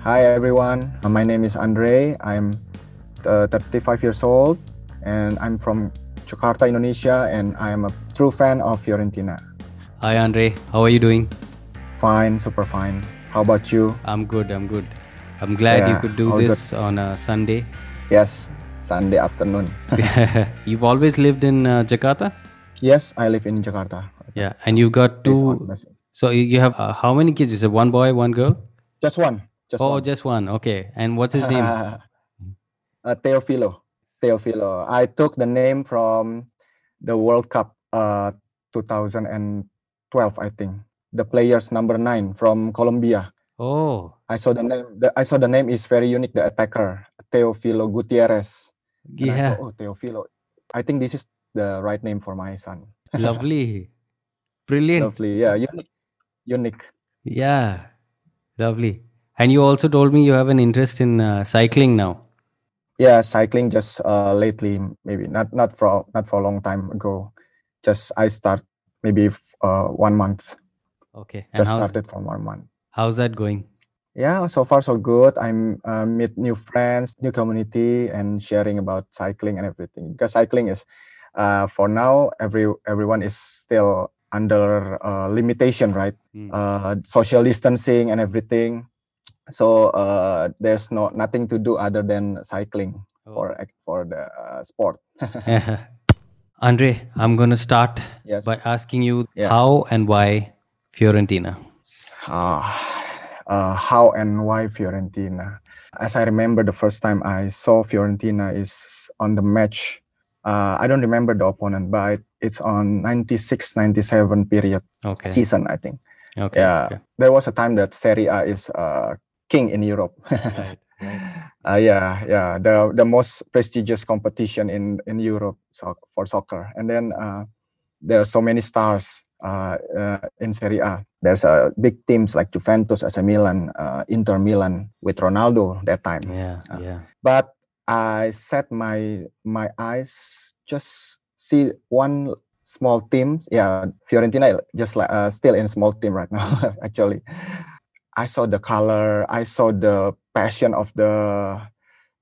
Hi everyone, Uh, my name is Andre. I'm uh, 35 years old and I'm from Jakarta, Indonesia, and I am a true fan of Fiorentina. Hi Andre, how are you doing? Fine, super fine. How about you? I'm good, I'm good. I'm glad you could do this on a Sunday. Yes, Sunday afternoon. You've always lived in uh, Jakarta? yes, I live in Jakarta. Yeah, and you've got two. So you- you have uh, how many kids? Is it one boy, one girl? Just one. Just oh, one. just one. Okay. And what's his name? uh, Teofilo. Teofilo. I took the name from the World Cup uh, 2012, I think. The players number nine from Colombia. Oh, I saw the name. The, I saw the name is very unique. The attacker, Teofilo Gutierrez. I saw, yeah. oh, Teofilo. I think this is the right name for my son. Lovely. Brilliant. Lovely. Yeah, unique. Unique. Yeah. Lovely. And you also told me you have an interest in uh, cycling now. Yeah, cycling just uh, lately, maybe not not for not for a long time ago. Just I start maybe f- uh, one month. Okay. And Just started from one month. how's that going? Yeah, so far so good. I'm uh, meet new friends, new community, and sharing about cycling and everything. Because cycling is, uh, for now, every everyone is still under uh, limitation, right? Mm. Uh, social distancing and everything. So uh, there's no nothing to do other than cycling Oh. for for the uh, sport. Andre, I'm going to start yes. by asking you Yeah. how and why Fiorentina. uh, uh, how and why Fiorentina. As I remember, the first time I saw Fiorentina is on the match. Uh, I don't remember the opponent, but it's on 96 97 period Okay. season, I think. Okay. yeah. okay. There was a time that Serie A is uh, king in Europe. Right. Uh, yeah, yeah, the the most prestigious competition in in Europe so, for soccer. And then uh, there are so many stars uh, uh, in Serie A. There's uh, big teams like Juventus, AC Milan, uh, Inter Milan with Ronaldo that time. Yeah. Yeah. But I set my my eyes just see one small team. Yeah, Fiorentina just like uh, still in small team right now. actually, I saw the color. I saw the passion of the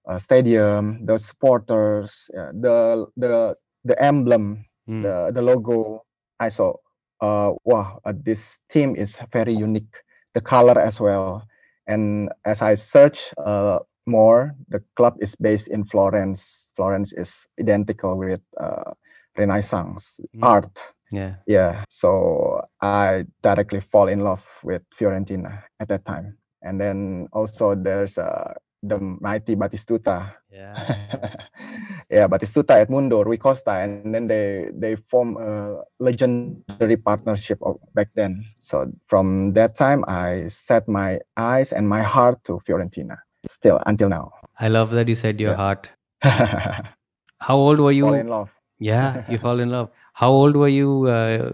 uh, stadium, the supporters, yeah, the the the emblem, Mm. the the logo. I saw. Uh, wow, uh, this team is very unique. The color as well. And as I search uh, more, the club is based in Florence. Florence is identical with uh, Renaissance Mm. art. Yeah. Yeah, so I directly fall in love with Fiorentina at that time. And then also there's uh, the mighty Batistuta. Yeah. yeah, Batistuta, Edmundo, Rui Costa, and then they they form a legendary partnership of back then. So from that time, I set my eyes and my heart to Fiorentina. Still until now, I love that you said your Yeah. heart. How old were you? Fall in love. Yeah, you fall in love. How old were you uh,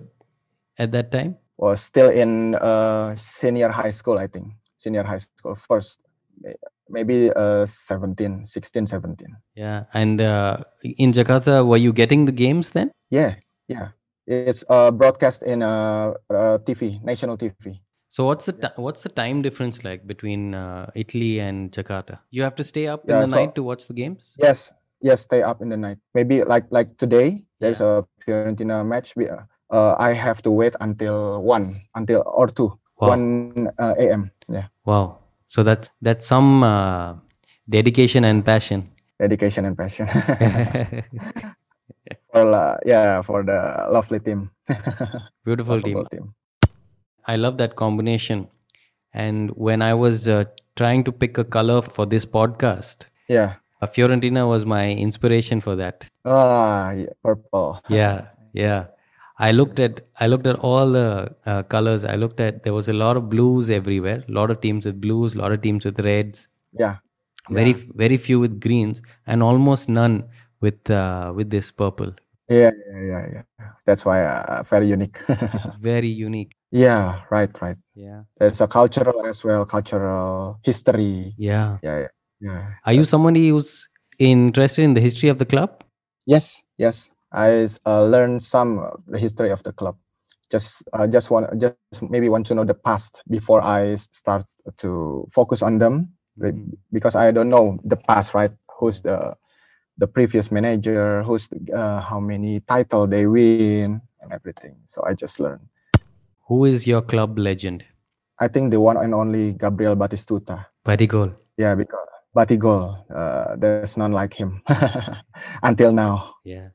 at that time? Was still in uh, senior high school, I think. Senior high school first, maybe uh, 17, 16, 17. Yeah. And uh, in Jakarta, were you getting the games then? Yeah, yeah. It's uh, broadcast in uh, uh, TV, national TV. So what's the ti what's the time difference like between uh, Italy and Jakarta? You have to stay up in Yeah, the so- night to watch the games? Yes, yes. Stay up in the night. Maybe like like today, there's a Fiorentina match. We, uh, I have to wait until one, until or two, Wow. one uh, a.m. Yeah, Wow. So that that's some uh, dedication and passion. dedication and passion. for uh, yeah, for the lovely team. Beautiful team. Team. I love that combination. And when I was uh, trying to pick a color for this podcast, Yeah. Fiorentina was my inspiration for that. Ah, yeah, purple. Yeah, yeah. I looked at I looked at all the uh, colors. I looked at there was a lot of blues everywhere. A lot of teams with blues, a lot of teams with reds. Yeah. Very very few with greens, and almost none with uh, with this purple. Yeah, yeah, yeah, yeah. That's why uh, very unique. It's very unique. yeah, right, right. Yeah, There's a cultural as well, cultural history. yeah. Yeah, yeah, yeah. Are you That's- somebody who's interested in the history of the club? Yes, yes. I uh, learned some of the history of the club. just uh, just want just maybe want to know the past before I start to focus on them Mhm. because I don't know the past, right? Who's the the previous manager? Who's the, uh, how many title they win and everything. So I just learned. Who is your club legend? I think the one and only Gabriel Batistuta. Batigol. Yeah, because Batigol, uh, there's none like him until now. Yeah.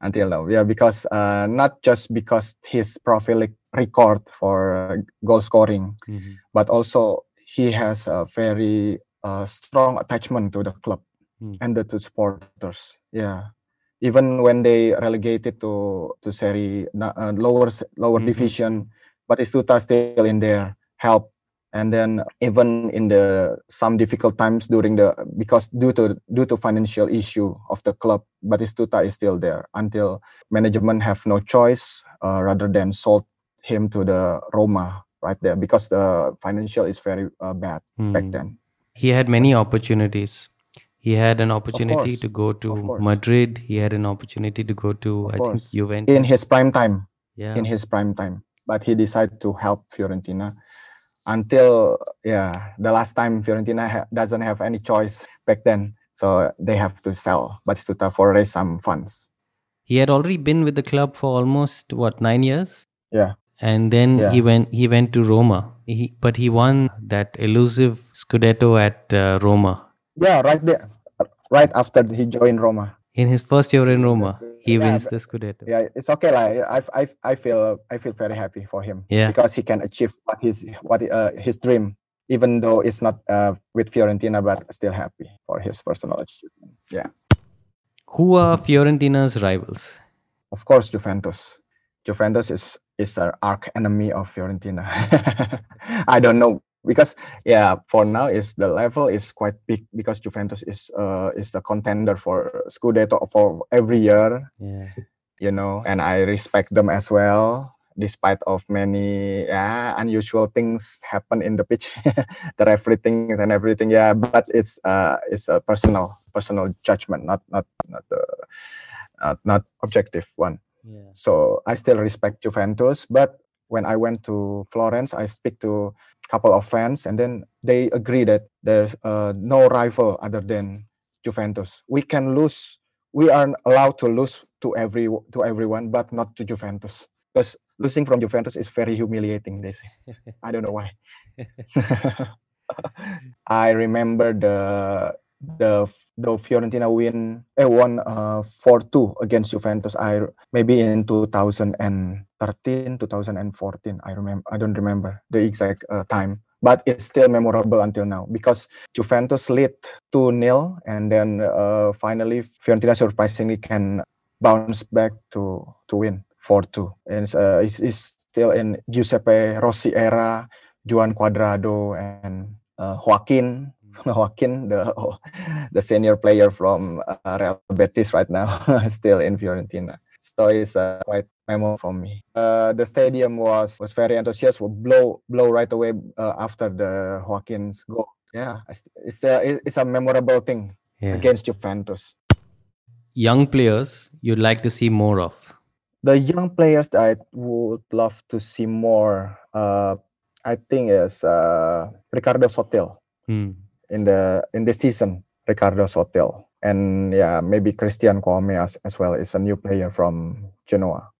Until now, yeah, because uh, not just because his prolific record for uh, goal scoring, Mhm. but also he has a very uh, strong attachment to the club Mm. and the to supporters. Yeah, even when they relegated to to Serie uh, lower lower Mhm. division, Batistuta still in there help. And then even in the some difficult times during the because due to due to financial issue of the club, Batistuta is still there until management have no choice uh, rather than sold him to the Roma right there because the financial is very uh, bad back Hmm. then. He had many opportunities. He had an opportunity to go to. Madrid. He had an opportunity to go to, Of I think. Juventus. In his prime time, yeah. in his prime time, but he decided to help Fiorentina until yeah the last time Fiorentina ha- doesn't have any choice back then, so they have to sell Batistuta for raise some funds. he had already been with the club for almost what nine years. Yeah. And then he went. He went to Roma. He, but he won that elusive Scudetto at uh, Roma Yeah, right there, right after he joined Roma. in his first year in Roma. He wins the Scudetto. Yeah, it's okay. Like I, I, I feel, I feel very happy for him. Yeah. because he can achieve what his, what uh, his dream, even though it's not uh, with Fiorentina, but still happy for his personal achievement. Yeah. Who are Fiorentina's rivals? of course Juventus. Juventus is is the arch enemy of Fiorentina. I don't know because yeah, for now is the level is quite big because Juventus is uh is the contender for Scudetto for every year, Yeah. you know, and I respect them as well. Despite of many yeah, unusual things happen in the pitch, the referee things and everything, yeah. But it's uh it's a personal personal judgment, not not not the not, not objective one. Yeah. So I still respect Juventus, but when I went to Florence, I speak to a couple of fans, and then they agree that there's uh, no rival other than Juventus. We can lose. We are allowed to lose to every to everyone, but not to Juventus, because losing from Juventus is very humiliating. They say. I don't know why. I remember the the the Fiorentina win eh, won uh, 4-2 against Juventus. I maybe in 2013, 2014. I remember. I don't remember the exact uh, time, but it's still memorable until now because Juventus lead 2-0 and then uh, finally Fiorentina surprisingly can bounce back to to win 4-2. And it's, uh, it's, it's still in Giuseppe Rossi era, Juan Cuadrado and uh, Joaquin Joaquin, the the senior player from uh, Real Betis right now, still in Fiorentina. So it's uh, quite memorable for me. Uh, the stadium was was very enthusiastic, blow blow right away uh, after the Joaquin's goal. Yeah, it's it's, a, it's a memorable thing Yeah. against Juventus. Young players you'd like to see more of. The young players that I would love to see more, uh, I think is uh, Riccardo Sottil. Hmm. In the in this season, Riccardo Sottil. And yeah, maybe Christian Kouamé as, as well is a new player from Genoa.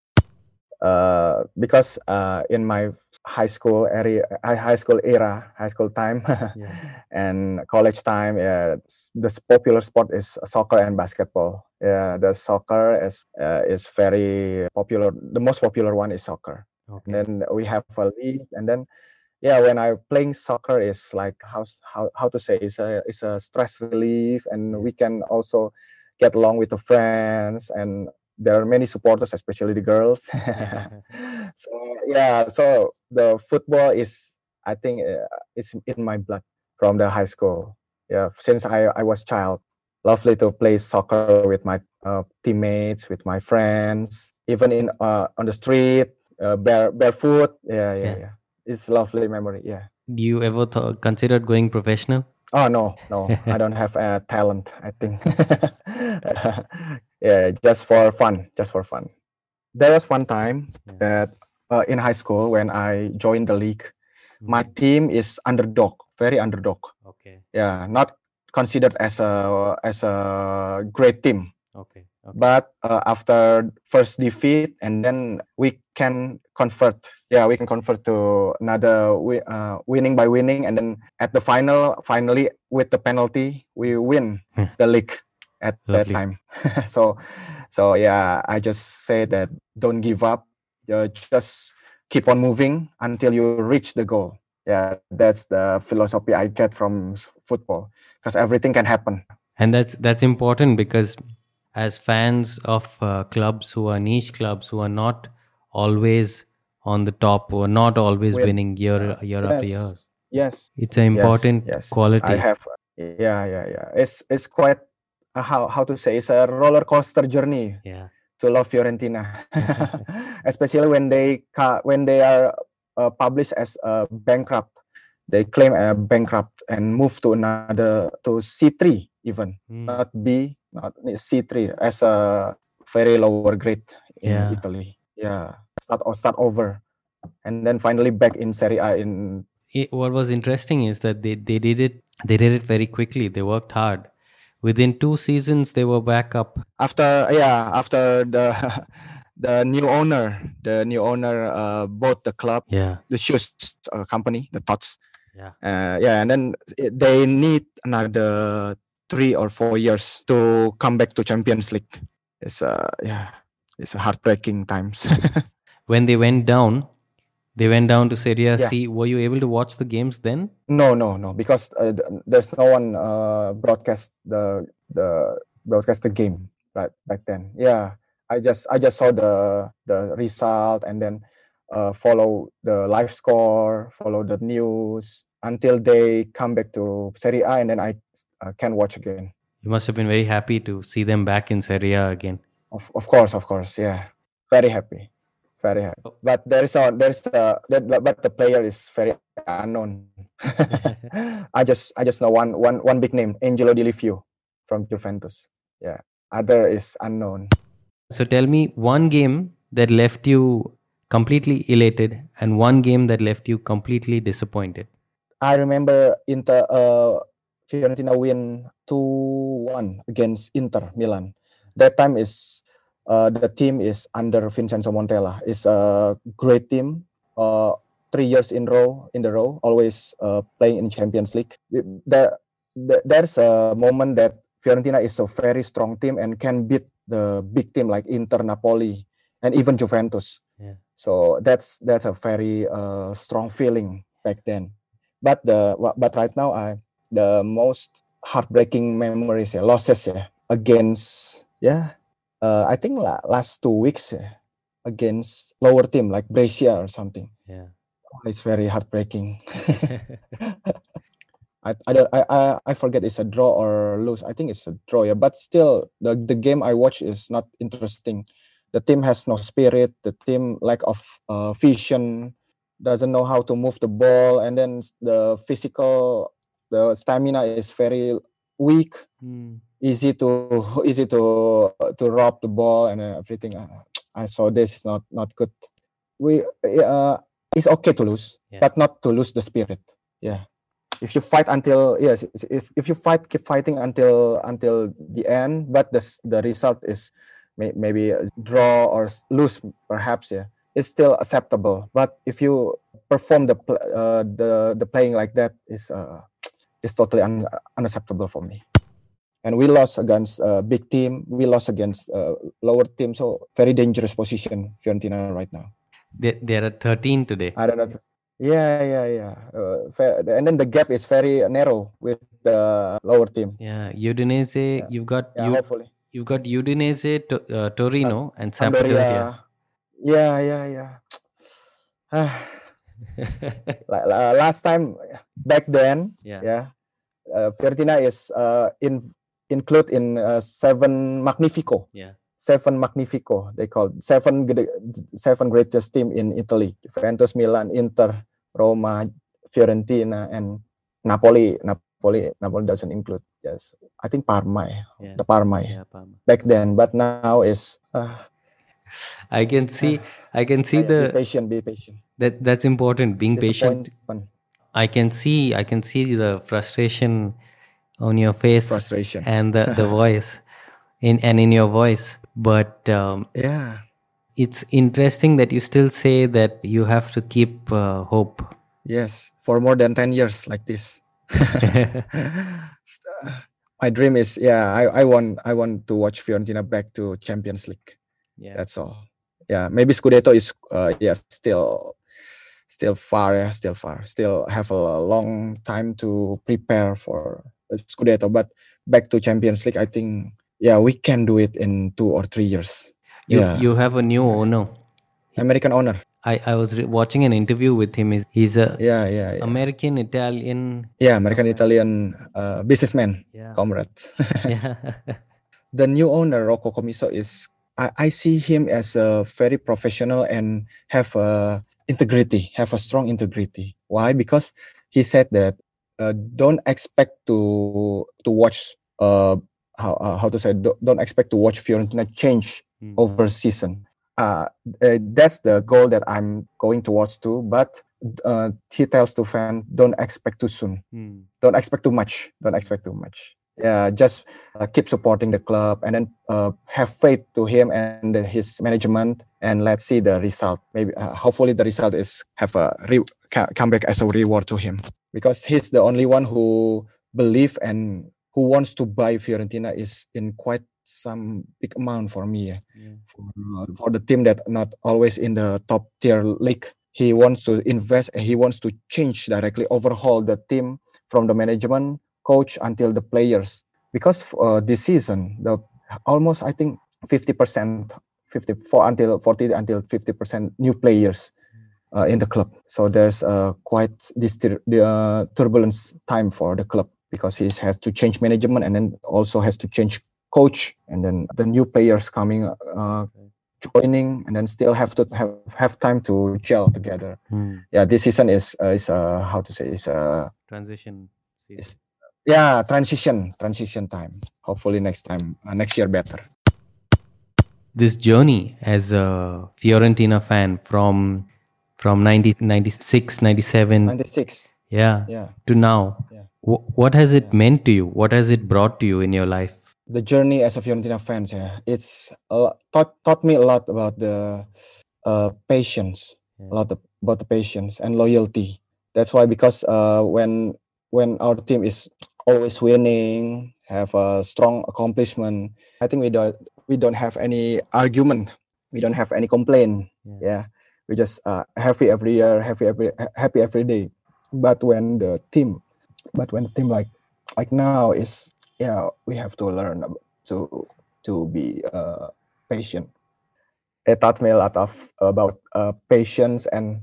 Uh, because uh, in my high school area, high high school era, high school time, Yeah. and college time, yeah, the popular sport is soccer and basketball. Yeah, the soccer is uh, is very popular. The most popular one is soccer Okay. and then we have a league and then yeah when i playing soccer is like how how, how to say it's a it's a stress relief and we can also get along with the friends and there are many supporters especially the girls. So yeah so the football is i think uh, it's in my blood from the high school. Yeah since i i was child lovely to play soccer with my uh, teammates with my friends even in uh, on the street uh, bare barefoot. Yeah yeah Yeah. yeah it's lovely memory yeah Do you ever th- considered going professional? oh no no i don't have uh, talent i think yeah just for fun just for fun there was one time that uh, in high school when I joined the league, my Mhm. team is underdog, very underdog. Okay. Yeah, not considered as a as a great team. Okay. But uh, after first defeat, and then we can convert. Yeah, we can convert to another uh, winning by winning, and then at the final, finally with the penalty, we win Hmm. the league at that time. so, so yeah, I just say that don't give up. You just keep on moving until you reach the goal. Yeah, that's the philosophy I get from football because everything can happen. and that's that's important because as fans of uh, clubs who are niche clubs who are not always on the top who are not always Win. winning year year after year Yes, yes, it's an important yes. quality I have. Yeah, yeah, yeah. It's it's quite uh, how how to say it's a roller coaster journey yeah to love Fiorentina, especially when they ca- when they are uh, published as a bankrupt. They claim a bankrupt and move to another to C three even Hmm. not B not C three as a very lower grade in Yeah. Italy. Yeah, start or start over, and then finally back in Serie A in it, what was interesting is that they, they did it they did it very quickly. They worked hard. Within two seasons they were back up. After yeah after the the new owner the new owner uh, bought the club yeah. the shoes uh, company the Tod's. Yeah. Uh, yeah and then they need another three or four years to come back to champions league. It's a yeah it's a heartbreaking times. When they went down they went down to Serie Yeah. C were you able to watch the games then? No no no because uh, there's no one uh broadcast the the broadcast the game right back then. Yeah i just i just saw the the result and then uh follow the live score follow the news until they come back to serie a and then i uh, can watch again. You must have been very happy to see them back in Serie A again. Of, of course of course yeah. Very happy very happy. Oh. but there is a there's a that, but the player is very unknown. I just i just know one one one big name angelo di livio from juventus. Yeah other is unknown. So tell me one game that left you completely elated and one game that left you completely disappointed. I remember inter uh fiorentina win 2-1 against inter milan. That time is uh, the team is under vincenzo montella. It's a great team uh three years in row in the row always uh, playing in champions league. We- the, the there's a moment that fiorentina is a very strong team and can beat the big team like inter napoli and even juventus. Yeah. so that's that's a very uh, strong feeling back then but the but right now i the most heartbreaking memories yeah, losses yeah against yeah uh, i think la- last two weeks yeah, against lower team like brescia or something Yeah. it's very heartbreaking I, I don't I, I I forget it's a draw or lose. I think it's a draw, yeah. But still the, the game I watch is not interesting. The team has no spirit, the team lack of uh, vision, doesn't know how to move the ball, and then the physical the stamina is very weak, Hmm. easy to easy to to rob the ball and everything. Uh, I saw this is not not good. We uh it's okay to lose, Yeah. but not to lose the spirit. Yeah if you fight until yes if, if you fight keep fighting until until the end but the the result is may, maybe a draw or lose perhaps yeah it's still acceptable but if you perform the uh, the the playing like that is uh is totally un- unacceptable for me and we lost against a big team we lost against a lower team so very dangerous position Fiorentina right now They, they're at 13 today. I don't know. Yeah, yeah, yeah. Uh, fair, and then the gap is very narrow with the lower team. Yeah, Udinese. You've got Yeah, you. You've got Udinese, to, uh, Torino, and Sampdoria. Sampdoria. Yeah, yeah, yeah. Ah, last time back then, yeah. yeah, uh, Fiorentina is uh, in include in uh, seven Magnifico. Yeah. Seven Magnifico. They call it. seven gre- seven greatest team in Italy: Juventus, Milan, Inter, Roma, Fiorentina, and Napoli. Napoli. Napoli doesn't include. Yes, I think Parma. yeah. Yeah. The Parma yeah, Yeah, Parma. back then, but now is uh, I can see. I can see Yeah, the be patient, be patient. that that's important. Being patient. I can see. I can see the frustration on your face frustration. and the the voice in and in your voice. But um, Yeah, it's interesting that you still say that you have to keep uh, hope. yes, for more than 10 years like this. My dream is, yeah, I, I want I want to watch Fiorentina back to Champions League. Yeah. That's all. Yeah, maybe Scudetto is, uh, yeah, still, still far, yeah, still far, still have a long time to prepare for Scudetto. But back to Champions League, I think, yeah, we can do it in two or three years. You yeah, you have a new owner. American owner. I I was re- watching an interview with him. He's, he's a Yeah, yeah, yeah. American Italian. yeah, American Italian uh, businessman, Yeah. comrade. yeah. the new owner Rocco Commisso is I, I see him as a very professional and have a integrity, have a strong integrity. Why? Because he said that uh, don't expect to to watch uh how uh, how to say don't, don't expect to watch Fiorentina change Mm. over season. Uh, uh, that's the goal that I'm going towards too. But uh, he tells to fan don't expect too soon Mm. don't expect too much don't expect too much yeah just uh, keep supporting the club and then uh, have faith to him and his management and let's see the result maybe uh, hopefully the result is have a re- ca- come back as a reward to him because he's the only one who believe and who wants to buy Fiorentina is in quite some big amount for me yeah for, uh, for the team that not always in the top tier league. He wants to invest and he wants to change directly, overhaul the team from the management, coach until the players. Because uh, this season, the almost I think 50%, 54 until 40 until 50% new players uh, in the club. So there's uh, quite this uh, turbulence time for the club because he has to change management and then also has to change coach and then the new players coming uh, joining and then still have to have, have time to gel together Mm. yeah this season is uh, is uh, how to say is uh, Transition. season. Yeah transition transition time hopefully next time uh, next year better This journey as a Fiorentina fan from from 90, 96, 97, 96 yeah, yeah to now. Yeah. Wh- what has it Yeah. meant to you? What has it brought to you in your life? the journey as a Fiorentina fan yeah it's lot, taught, taught me a lot about the uh, patience Yeah. a lot of, about the patience and loyalty that's why because uh, when when our team is always winning have a strong accomplishment. I think we don't we don't have any argument. We don't have any complaint. Yeah. yeah. We just uh, happy every year happy every happy every day. But when the team but when the team like like now is yeah we have to learn to to be uh, patient. It taught me a lot of about uh, patience and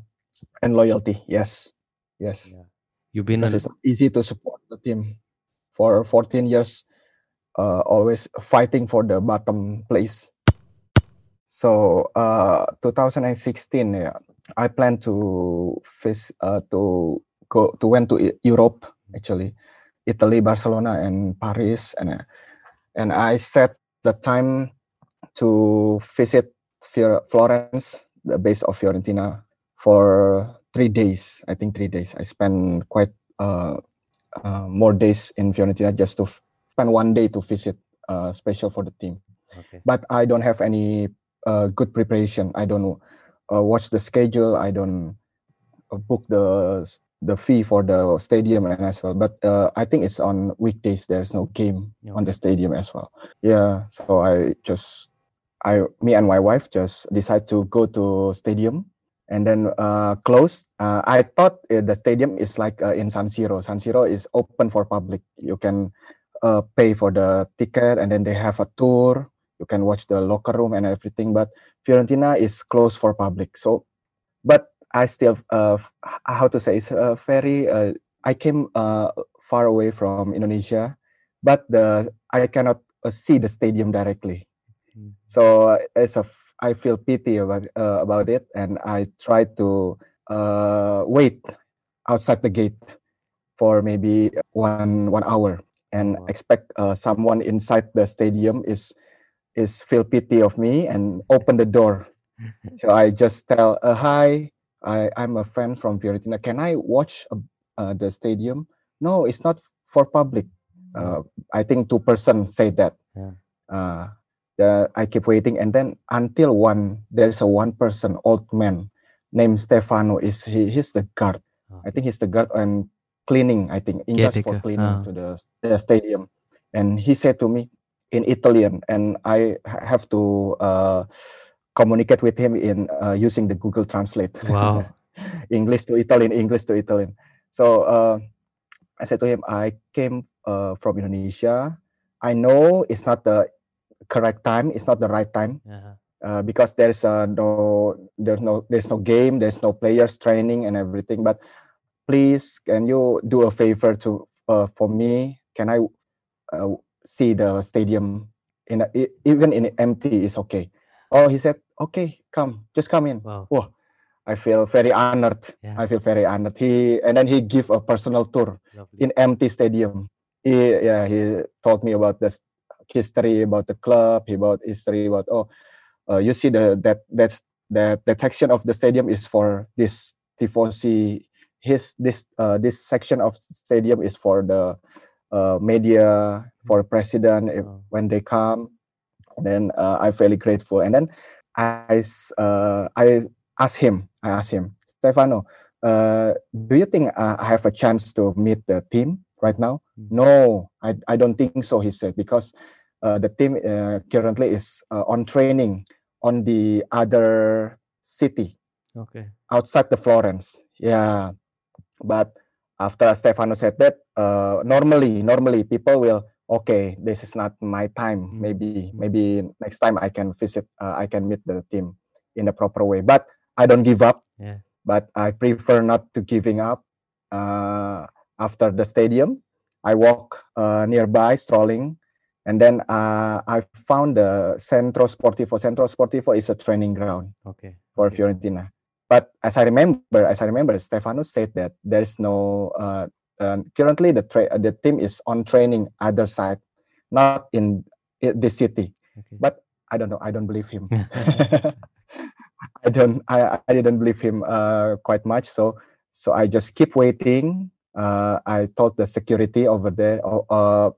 and loyalty. Yes. Yes. Yeah. You've been because a, it's easy to support the team for 14 years uh, always fighting for the bottom place. So uh 2016 yeah i plan to face uh, to go to went to europe actually. Italy barcelona and paris and uh, and i set the time to visit florence the base of fiorentina for three days. I think three days. I spent quite uh, uh, more days in fiorentina just to f- spend one day to visit uh, special for the team okay. but I don't have any uh, good preparation. I don't uh, watch the schedule. I don't uh, book the the fee for the stadium and as well. But uh, I think it's on weekdays. There's no game on the stadium as well. Yeah, so I just I me and my wife just decide to go to stadium and then uh, close. Uh, I thought uh, the stadium is like uh, in San Siro. San Siro is open for public. You can uh, pay for the ticket and then they have a tour you can watch the locker room and everything but fiorentina is closed for public so but i still uh how to say it's uh, very uh, i came uh, far away from indonesia but the i cannot uh, see the stadium directly Mm. so it's a i feel pity about uh, about it and i try to uh, wait outside the gate for maybe one one hour and expect uh, someone inside the stadium is is feel pity of me and open the door. So I just tell, uh, hi, I, I'm a fan from Fiorentina. Can I watch uh, uh, the stadium? No, it's not for public. Uh, I think two person say that. Yeah. Uh, I keep waiting, and then until one there's a one person old man named Stefano. Is he? He's the guard. I think he's the guard and cleaning. I think in just for cleaning ah. to the, the stadium. And he said to me in Italian, and I have to uh, communicate with him in uh, using the Google Translate. Wow. English to Italian, English to Italian. So uh, I said to him, I came uh, from Indonesia. I know it's not the correct time. It's not the right time Uh-huh. uh, because there's uh, no there's no there's no game. There's no players training and everything. But please, can you do a favor to uh, for me? Can I uh, see the stadium in a, even in empty is okay. Oh, he said, okay, come, just come in. Wow. Whoa, I feel very honored. Yeah. I feel very honored. He and then he give a personal tour Lovely. in empty stadium. He yeah he told me about the s- history about the club. About history about oh, uh, you see the that that's that the section of the stadium is for this tifosi. His this uh this section of stadium is for the uh, media for president if, when they come. Then uh, I'm very grateful. And then I uh, I asked him. I asked him, Stefano, uh, do you think uh, I have a chance to meet the team right now? Mhm. No, I, I don't think so. He said because uh, the team uh, currently is uh, on training on the other city Okay. outside the Florence. Yeah, but after Stefano said that, uh, normally, normally people will okay, this is not my time. Mm, Maybe, mm. maybe next time I can visit. Uh, I can meet the team in a proper way. But I don't give up. Yeah. But I prefer not to giving up. After the stadium, I walk uh, nearby, strolling, and then uh, I found the Centro Sportivo. Centro Sportivo is a training ground Okay. for okay. Fiorentina. But as I remember, as I remember, Stefano said that there is no uh, uh, currently the tra- the team is on training other side, not in the city. Okay. But I don't know. I don't believe him. I don't. I, I didn't believe him uh, quite much. So so I just keep waiting. Uh, I told the security over there, uh,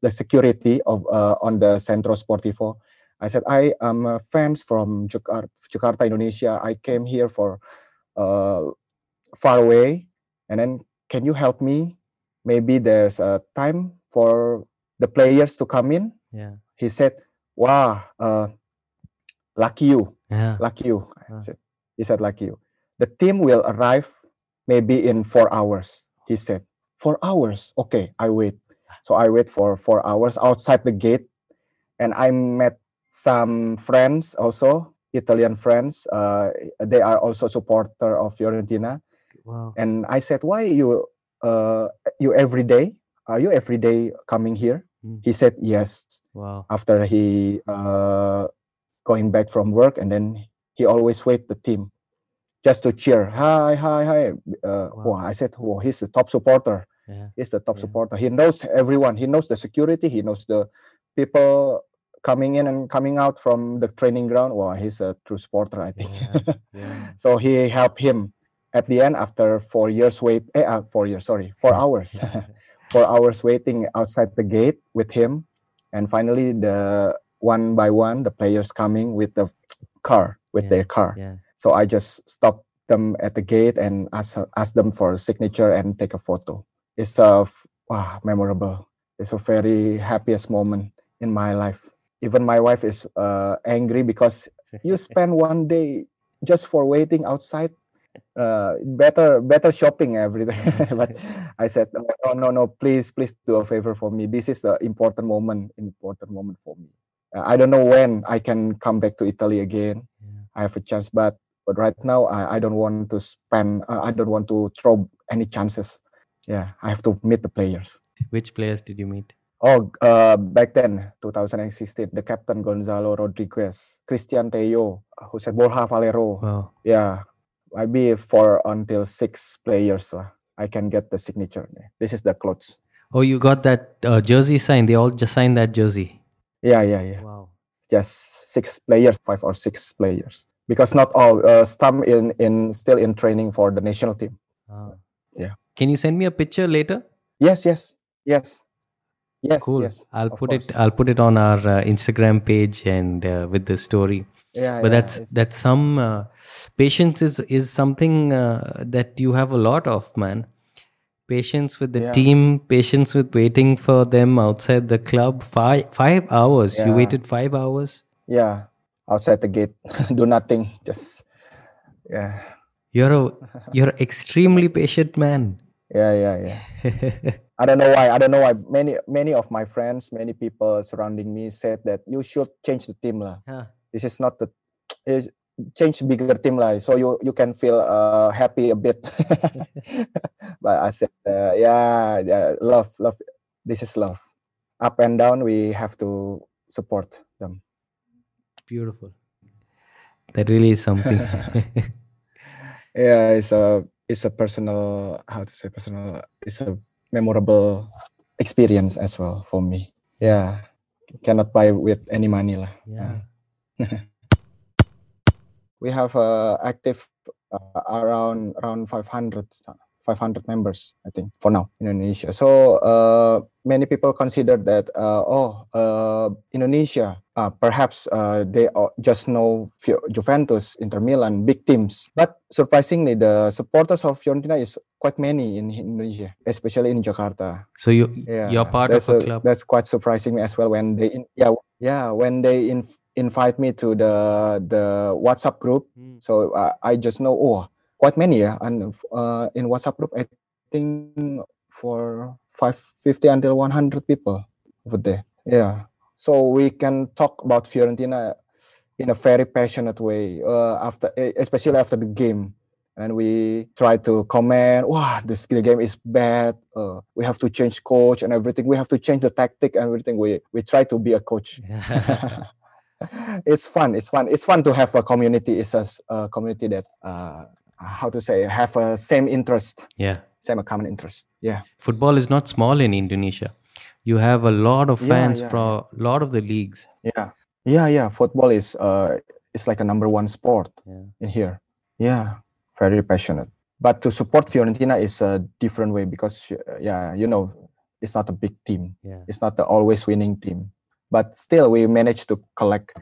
the security of uh, on the Centro Sportivo. I said I am a fans from Jakarta, Jakarta, Indonesia. I came here for uh, far away, and then can you help me? Maybe there's a time for the players to come in. yeah. He said, "Wow, uh, lucky you, Yeah. lucky you." Said, he said, "Lucky you." The team will arrive maybe in four hours. He said, four hours. Okay, I wait. So I wait for four hours outside the gate, and I met some friends also, Italian friends. Uh, they are also supporter of Fiorentina, Wow. and I said, "Why you uh you every day? Are you every day coming here?" Mm. He said, "Yes." Wow. After he uh going back from work, and then he always wait the team just to cheer. Hi, hi, hi. Uh, Wow. I said, "Oh, he's the top supporter." Yeah. He's the top Yeah. supporter. He knows everyone. He knows the security. He knows the people coming in and coming out from the training ground. Wow, he's a true supporter, I think. Yeah. Yeah. so he helped him at the end after four years wait. Eh, uh, four years, sorry, four hours. four hours waiting outside the gate with him, and finally the one by one the players coming with the car with their car. So I just stopped them at the gate and ask ask them for a signature and take a photo. It's a wow, memorable. It's a very happiest moment in my life. Even my wife is uh, angry because you spend one day just for waiting outside. Uh, better better shopping every day. but I said no no no please please do a favor for me. This is the important moment important moment for me. Uh, I don't know when I can come back to Italy again. Yeah. I have a chance, but but right now I, I don't want to spend. Uh, I don't want to throw any chances. Yeah, I have to meet the players. Which players did you meet? Oh, uh, back then, 2016, the captain Gonzalo Rodriguez, Cristian Tello, Jose Borja Valero. Wow. Yeah, maybe four until six players. lah. I can get the signature. This is the clothes. Oh, you got that uh, jersey signed. They all just signed that jersey. Yeah, yeah, yeah. Wow. just six players, five or six players, because not all uh, some in in still in training for the national team. Ah. Yeah. Can you send me a picture later? Yes, yes, yes, yes, Cool. yes. I'll put course. it. I'll put it on our uh, Instagram page and uh, with the story. Yeah, But yeah, that's that's some uh, patience is is something uh, that you have a lot of, man. Patience with the Yeah. team, patience with waiting for them outside the club. Five five hours. You waited five hours. yeah. Outside the gate, do nothing, just yeah, You're a you're extremely patient man. yeah, yeah, yeah. I don't know why. I don't know why. Many many of my friends, many people surrounding me said that you should change the team lah. Huh. This is not the change bigger team lah, so you you can feel uh, happy a bit. but I said, uh, yeah, yeah, love, love. This is love. Up and down, we have to support them. Beautiful. That really is something. Yeah, it's a it's a personal how to say personal. It's a memorable experience as well for me. Yeah, cannot buy with any money lah. yeah. we have uh, active uh, around around 500 500 members i think for now in indonesia so uh, many people consider that uh, oh uh, indonesia uh, perhaps uh, they just know juventus inter milan big teams but surprisingly the supporters of fiorentina is quite many in indonesia especially in jakarta So you yeah you're part of that's a club. that's quite surprising as well when they in, yeah yeah when they in, invite me to the the whatsapp group Mm. so uh, i just know oh quite many yeah. And uh, in whatsapp group i think for 550 until 100 people over there. Yeah. So we can talk about fiorentina in a very passionate way uh, after especially after the game. And we try to comment wow this game is bad. Uh, we have to change coach and everything. We have to change the tactic and everything. We we try to be a coach. It's fun. It's fun. It's fun to have a community. It's a community that uh, how to say have a same interest. Yeah. same common interest. Yeah. Football is not small in Indonesia. You have a lot of fans yeah, from a lot of the leagues. yeah. Yeah yeah. Football is uh it's like a number one sport Yeah. in here. Yeah. Very passionate. But to support fiorentina is a different way because uh, yeah you know it's not a big team. Yeah. it's not the always winning team. But still we managed to collect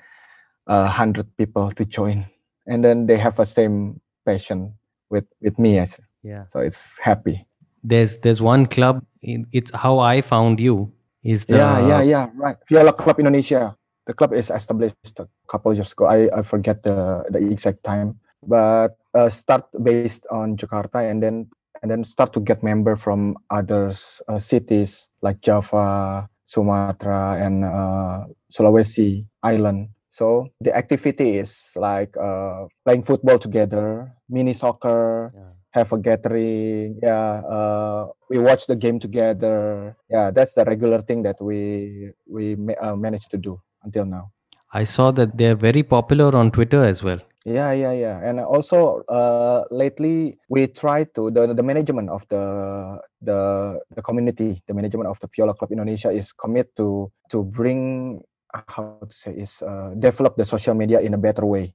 a hundred people to join. And then they have a same passion with with me Yeah. so it's happy There's there's one club. It's how I found you. Is the yeah yeah yeah right viola club indonesia the club is established a couple years ago i, I forget the the exact time but uh, start based on jakarta and then and then start to get member from other uh, cities like java sumatra and uh, sulawesi island so the activity is like uh, playing football together mini soccer Yeah. have a gathering yeah uh, we watch the game together yeah that's the regular thing that we we ma- uh, managed to do until now I saw that they're very popular on Twitter as well. yeah yeah yeah and also uh, lately we try to the, the management of the the the community the management of the viola club indonesia is commit to to bring how to say is uh, develop the social media in a better way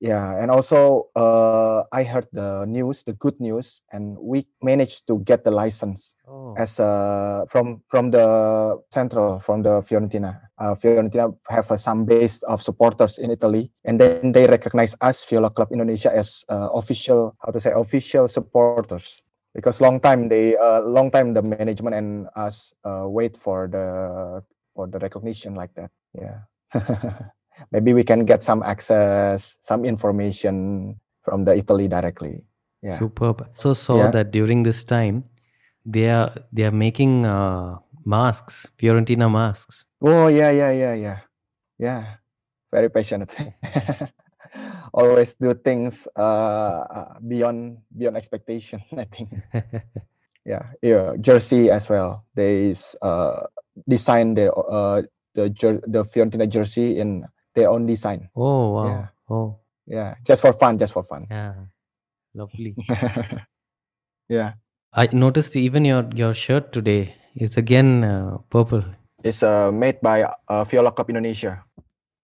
Yeah, and also uh, I heard the news, the good news, and we managed to get the license Oh. as uh, from from the central from the Fiorentina. Uh, Fiorentina have uh, some base of supporters in Italy, and then they recognize us Viola Club Indonesia as uh, official how to say official supporters because long time they uh, long time the management and us uh, wait for the for the recognition like that. Yeah. maybe we can get some access, some information from the Italy directly. Yeah. Superb. So saw Yeah. that during this time, they are they are making uh, masks, Fiorentina masks. Oh yeah, yeah, yeah, yeah, yeah. Very passionate. Always do things uh, uh, beyond beyond expectation. I think. Yeah, yeah. Jersey as well. They uh, design their uh, the the Fiorentina jersey in their own design. oh wow. Yeah. Oh Yeah, just for fun, just for fun. yeah. Lovely. yeah. I noticed even your your shirt today is again uh, purple. It's uh, made by uh, Viola Club Indonesia.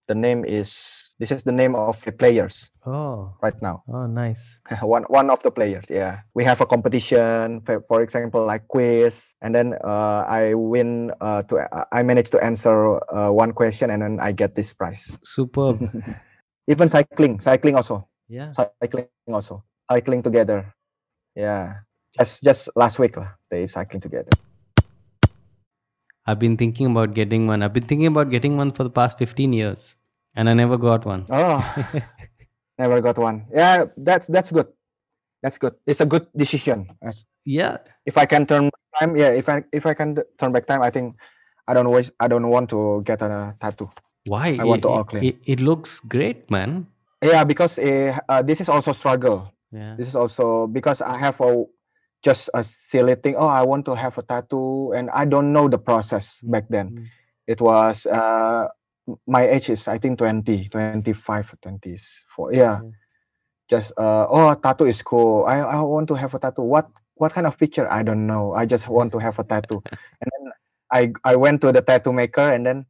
The name is this is the name of the players Oh, right now. oh, nice. one one of the players. Yeah, we have a competition. For, for example, like quiz, and then uh, I win. Uh, to I manage to answer uh, one question, and then I get this prize. Superb. Even cycling, cycling also, yeah. cycling also, cycling together. Yeah, just just last week lah, they cycling together. I've been thinking about getting one. I've been thinking about getting one for the past 15 years and I never got one. Oh, never got one. Yeah, that's that's good. That's good. It's a good decision. Yeah. If I can turn back time, yeah. If I if I can turn back time, I think I don't wish I don't want to get a tattoo. Why? I want to it, all clean. it, it looks great, man. Yeah, because uh, uh, this is also struggle. Yeah. This is also because I have a just a silly thing. Oh, I want to have a tattoo, and I don't know the process back then. Mm. It was uh, my age is I think 20, 25, 24. Yeah. Yeah. Just uh, oh, tattoo is cool. I, I want to have a tattoo. What what kind of picture? I don't know. I just want to have a tattoo. and then I I went to the tattoo maker and then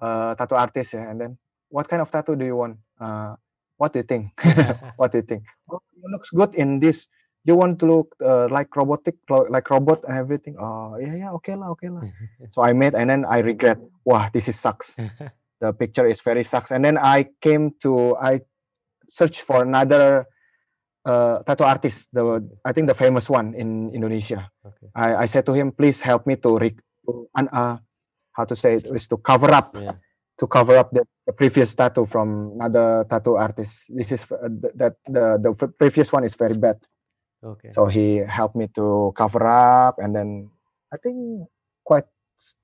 uh, tattoo artist yeah, and then what kind of tattoo do you want? Uh, what do you think? what do you think? Oh, you looks good in this. You want to look uh, like robotic, like robot and everything. Oh, yeah, yeah, okay lah, okay lah. so I made and then I regret. Wow, this is sucks. The picture is very sucks. And then I came to I searched for another uh, tattoo artist. The I think the famous one in Indonesia. okay. I, I said to him, please help me to, re- uh, how to say it is to cover up Yeah. to cover up the, the previous tattoo from another tattoo artist. This is uh, that the the previous one is very bad. Okay. So he helped me to cover up, and then I think quite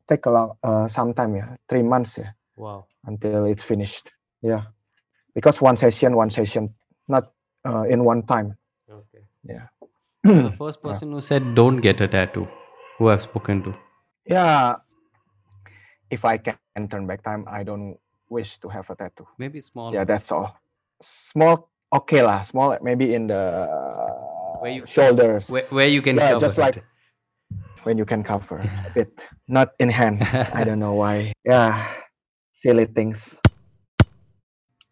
take a long uh, some time, yeah, three months, yeah, wow. until it's finished. Yeah, because one session, one session, not uh, in one time. Okay. Yeah. the first person who said don't get a tattoo, who I've spoken to. yeah. If I can turn back time, I don't wish to have a tattoo. Maybe small. yeah that's all small okay lah small maybe in the Where you- shoulders Where, where you can yeah just it. like when you can cover a bit not in hand i don't know why yeah silly things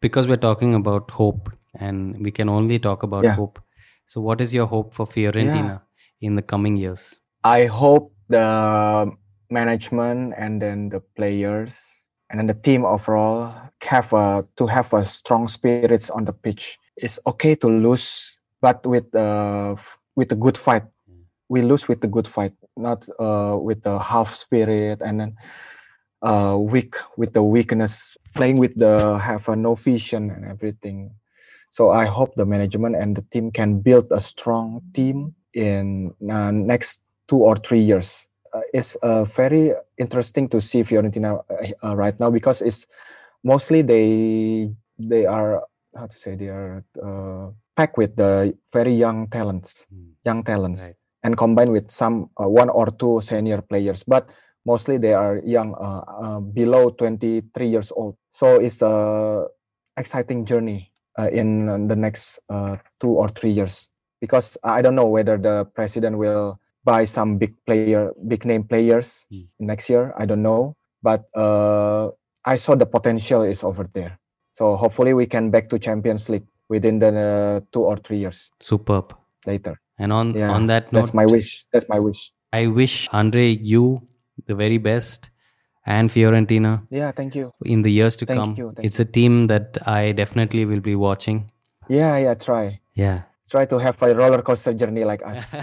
because we're talking about hope and we can only talk about Yeah. hope. So what is your hope for Fiorentina in the coming years? i hope the management and then the players and then the team overall have a to have a strong spirits on the pitch it's okay to lose but with uh with a good fight we lose with a good fight not uh with a half spirit and then uh weak with the weakness playing with the have a no vision and everything. So i hope the management and the team can build a strong team in uh, next two or three years. Uh, it's uh, very interesting to see Fiorentina uh, uh, right now because it's mostly they they are how to say they are uh, packed with the very young talents, young talents, Right. and combined with some uh, one or two senior players, but mostly they are young, uh, uh, below 23 years old. So it's a exciting journey uh, in the next uh, two or three years because I don't know whether the president will buy some big player, big name players Mm. next year. I don't know, but uh, I saw the potential is over there. So hopefully we can back to Champions League within the uh, two or three years Superb. later. And on Yeah, on that note, That's my wish. That's my wish. I wish Andre you the very best and Fiorentina Yeah, thank you. in the years to Thank come. you, it's a team that I definitely will be watching. Yeah, yeah. Try, Yeah. try to have a roller coaster journey like us.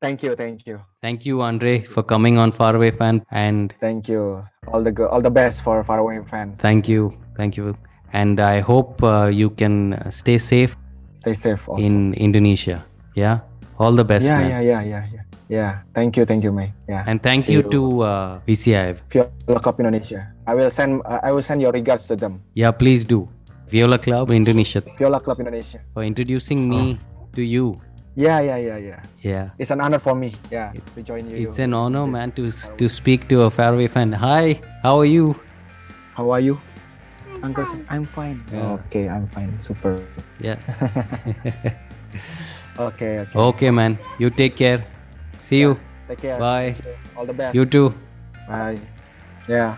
thank you, thank you, Thank you, Andre, for coming on Faraway Fan, and thank you. All the go- all the best for faraway fans. thank you, thank you, and I hope uh, you can stay safe Stay safe. Also. in Indonesia. Yeah, all the best, yeah, man. yeah, yeah, yeah, yeah. Yeah. Thank you, thank you, May. Yeah. And thank See you to uh, VCIF. Viola Club Indonesia. I will send uh, I will send your regards to them. Yeah, please do. Viola Club Indonesia Viola Club Indonesia. for introducing me to you. Yeah, yeah, yeah, yeah. Yeah. It's an honor for me. Yeah, to join you. It's an honor, man, to to speak to a Faraway fan. Hi, how are you? How are you? Uncle, Sam? I'm fine. Yeah. Okay, I'm fine. Super. Yeah. Okay, okay. okay, man. You take care. See you. Take care. Bye. All the best. You too. Bye. Yeah.